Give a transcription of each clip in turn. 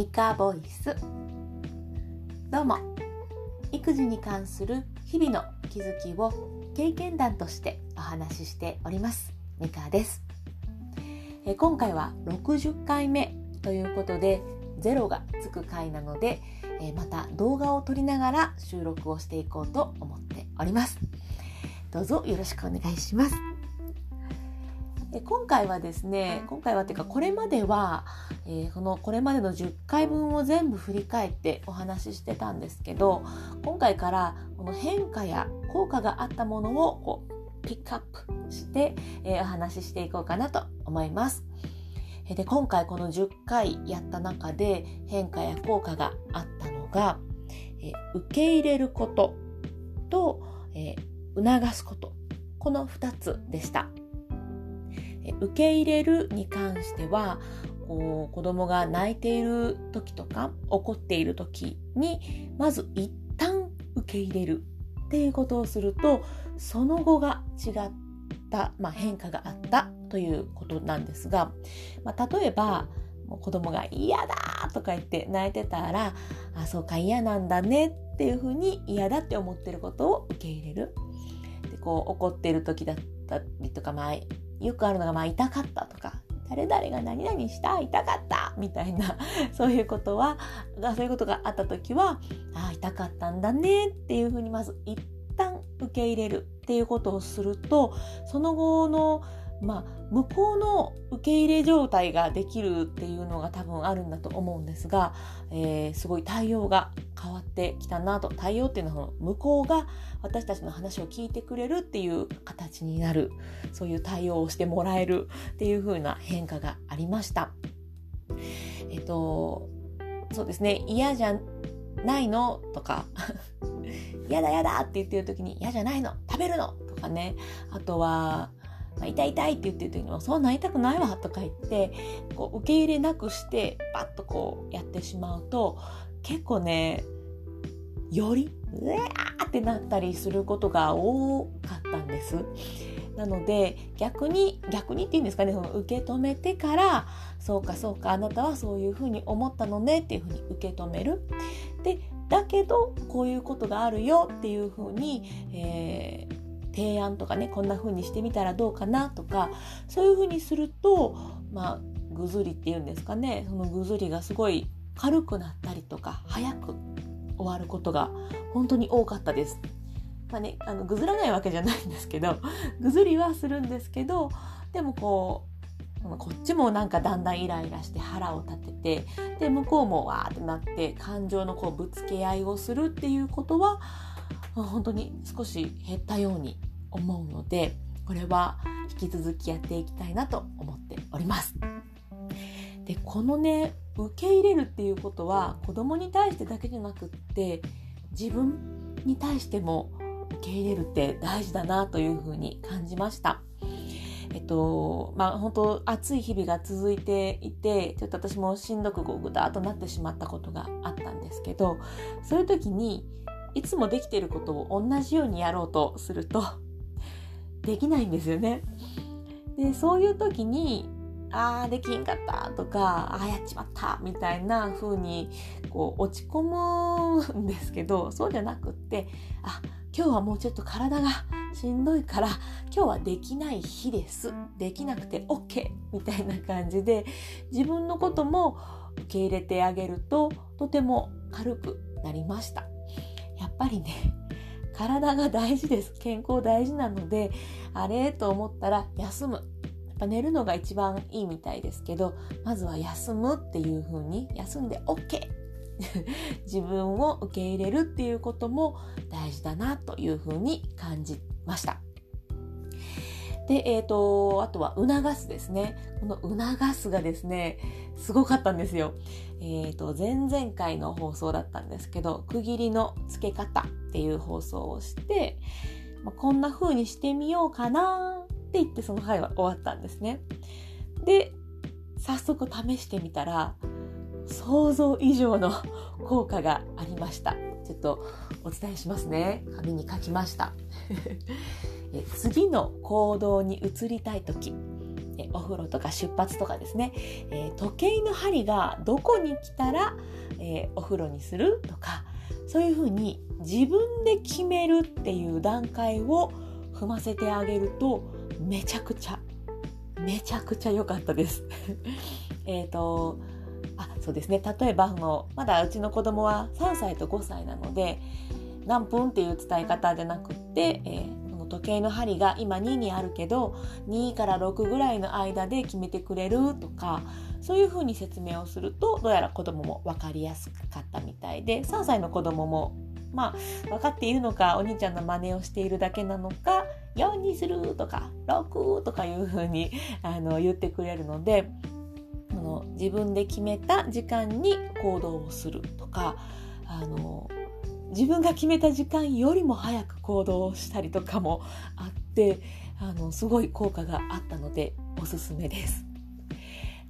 ミカボイス。どうも。育児に関する日々の気づきを経験談としてお話ししております。ミカです。え今回は60回目ということでゼロがつく回なのでえまた動画を撮りながら収録をしていこうと思っております。どうぞよろしくお願いします。え今回はですね今回はっていうかこれまでは、えー、このこれまでの10回分を全部振り返ってお話ししてたんですけど今回からこの変化や効果があったものをこうピックアップして、えー、お話ししていこうかなと思います。で今回この10回やった中で変化や効果があったのが、え受け入れることと、えー、促すことこの2つでした。受け入れるに関してはこう子供が泣いている時とか怒っている時にまず一旦受け入れるっていうことをするとその後が違った、まあ、変化があったということなんですが、まあ、例えば子供が嫌だとか言って泣いてたらあそうか嫌なんだねっていうふうに嫌だって思ってることを受け入れる。でこう怒ってる時だったりとか、まあ、よくあるのが、まあ、痛かったとか、誰々が何々した痛かったみたいな、そういうことは、そういうことがあった時は、ああ、痛かったんだねっていうふうに、まず一旦受け入れるっていうことをすると、その後のまあ、向こうの受け入れ状態ができるっていうのが多分あるんだと思うんですが、えー、すごい対応が変わってきたなと対応っていうのは向こうが私たちの話を聞いてくれるっていう形になるそういう対応をしてもらえるっていう風な変化がありました。えっとそうですね嫌じゃないのとか 嫌だ嫌だって言ってる時に嫌じゃないの食べるのとかねあとはまあ、痛い痛いって言ってる時にも、そうなりたくないわとか言って、こう受け入れなくして、バッとこうやってしまうと、結構ね、より、うわーってなったりすることが多かったんです。なので逆に逆にっていうんですかねその受け止めてからそうかそうかあなたはそういうふうに思ったのねっていうふうに受け止める。でだけどこういうことがあるよっていうふうに、えー、提案とかねこんな風にしてみたらどうかなとかそういう風にするとまあぐずりっていうんですかねそのぐずりがすごい軽くなったりとか早く終わることが本当に多かったです。まあね、あのぐずらないわけじゃないんですけど ぐずりはするんですけどでもこうこっちもなんかだんだんイライラして腹を立ててで向こうもわーってなって感情のこうぶつけ合いをするっていうことは本当に少し減ったように思うのでこれは引き続きやっていきたいなと思っております。でこのね受け入れるっていうことは子供に対してだけじゃなくって自分に対しても受け入れるって大事だなというふうに感じました。えっと、まあ本当暑い日々が続いていて、ちょっと私もしんどくこうぐだっとなってしまったことがあったんですけど、そういう時にいつもできていることを同じようにやろうとすると できないんですよね。でそういう時にああできんかったとかああやっちまったみたいな風にこう落ち込むんですけどそうじゃなくってあ今日はもうちょっと体がしんどいから今日はできない日ですできなくて OK みたいな感じで自分のことも受け入れてあげるととても軽くなりましたやっぱりね 体が大事です。健康大事なのであれと思ったら休む。やっぱ寝るのが一番いいみたいですけどまずは休むっていう風に休んで OK 自分を受け入れるっていうことも大事だなという風に感じました。で、えっ、ー、と、あとは促すですね。この促すがですね、すごかったんですよ。えっ、ー、と、前々回の放送だったんですけど、区切りの付け方っていう放送をして、まあ、こんな風にしてみようかなって言ってその回は終わったんですね。で、早速試してみたら、想像以上の効果がありました。ちょっとお伝えしますね。紙に書きました。次の行動に移りたい時お風呂とか出発とかですね、時計の針がどこに来たら、お風呂にするとかそういうふうに自分で決めるっていう段階を踏ませてあげるとめちゃくちゃめちゃくちゃ良かったです。えっとあそうですね例えばのまだうちの子供は3歳と5歳なので何分っていう伝え方じゃなくって、えー、時計の針が今2にあるけど2から6ぐらいの間で決めてくれるとかそういうふうに説明をするとどうやら子供も分かりやすかったみたいで3歳の子供もまあ分かっているのかお兄ちゃんの真似をしているだけなのか4にするとか6とかいうふうにあの言ってくれるのでの自分で決めた時間に行動をするとかあの自分が決めた時間よりも早く行動したりとかもあってあのすごい効果があったのでおすすめです。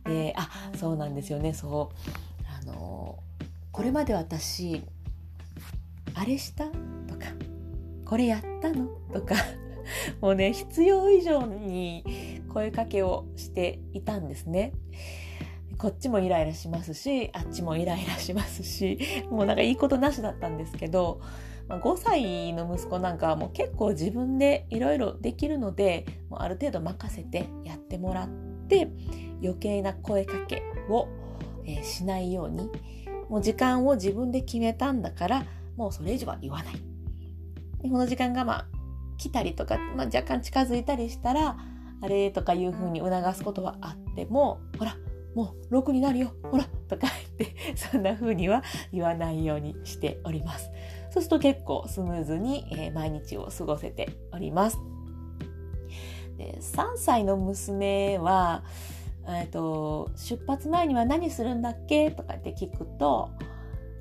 であそうなんですよねそうあのこれまで私あれした？とかこれやったの？とか もうね必要以上に声かけをしていたんですね。こっちもイライラしますしあっちもイライラしますし もうなんかいいことなしだったんですけど、まあ、5歳の息子なんかはもう結構自分でいろいろできるのでもうある程度任せてやってもらって余計な声かけを、しないようにもう時間を自分で決めたんだからもうそれ以上は言わない。でこの時間がまあ来たりとか、まあ、若干近づいたりしたらあれとかいうふうに促すことはあってもほらもう6になるよ。ほらとか言って そんな風には言わないようにしております。そうすると結構スムーズに、えー、毎日を過ごせております。で3歳の娘は、えーと、出発前には何するんだっけとかって聞くと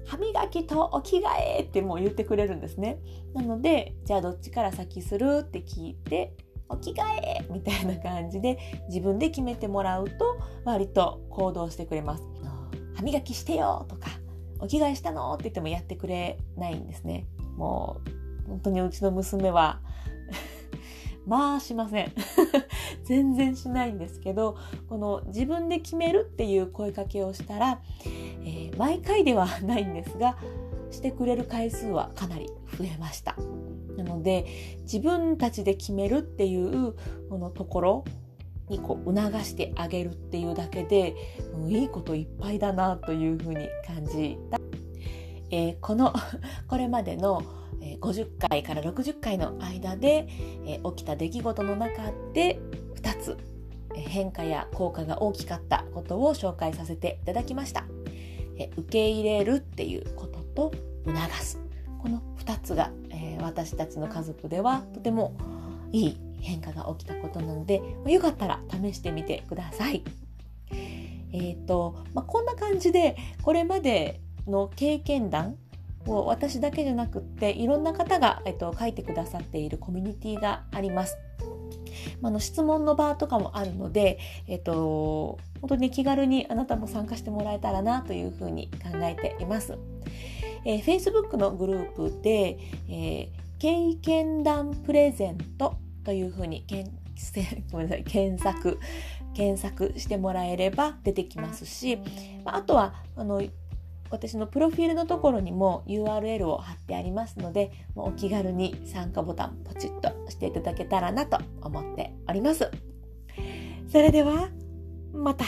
歯磨きとお着替えってもう言ってくれるんですね。なのでじゃあどっちから先するって聞いてお着替え みたいな感じで自分で決めてもらうと割と行動してくれます。歯磨きしてよとかお着替えしたのって言ってもやってくれないんですね。もう本当にうちの娘は まあしません 全然しないんですけどこの自分で決めるっていう声かけをしたら、えー、毎回ではないんですがしてくれる回数はかなり増えました。なので自分たちで決めるっていうこのところにこう促してあげるっていうだけで、う、いいこといっぱいだなというふうに感じた、えー、この これまでの50回から60回の間で、えー、起きた出来事の中で2つ変化や効果が大きかったことを紹介させていただきました。え受け入れるっていうことと促すこの2つが、えー、私たちの家族ではとてもいい変化が起きたことなので、よかったら試してみてください。え、ー、と、まあ、こんな感じでこれまでの経験談を私だけじゃなくっていろんな方が、えっと、書いてくださっているコミュニティがあります。あの質問の場とかもあるので、えっと、本当に気軽にあなたも参加してもらえたらなというふうに考えています。えー、Facebook のグループで、えー、経験談プレゼントというふうにけん ごめんなさい検索検索してもらえれば出てきますしま、あとはあの私のプロフィールのところにも URL を貼ってありますのでもうお気軽に参加ボタンポチッとしていただけたらなと思っております。それではまた。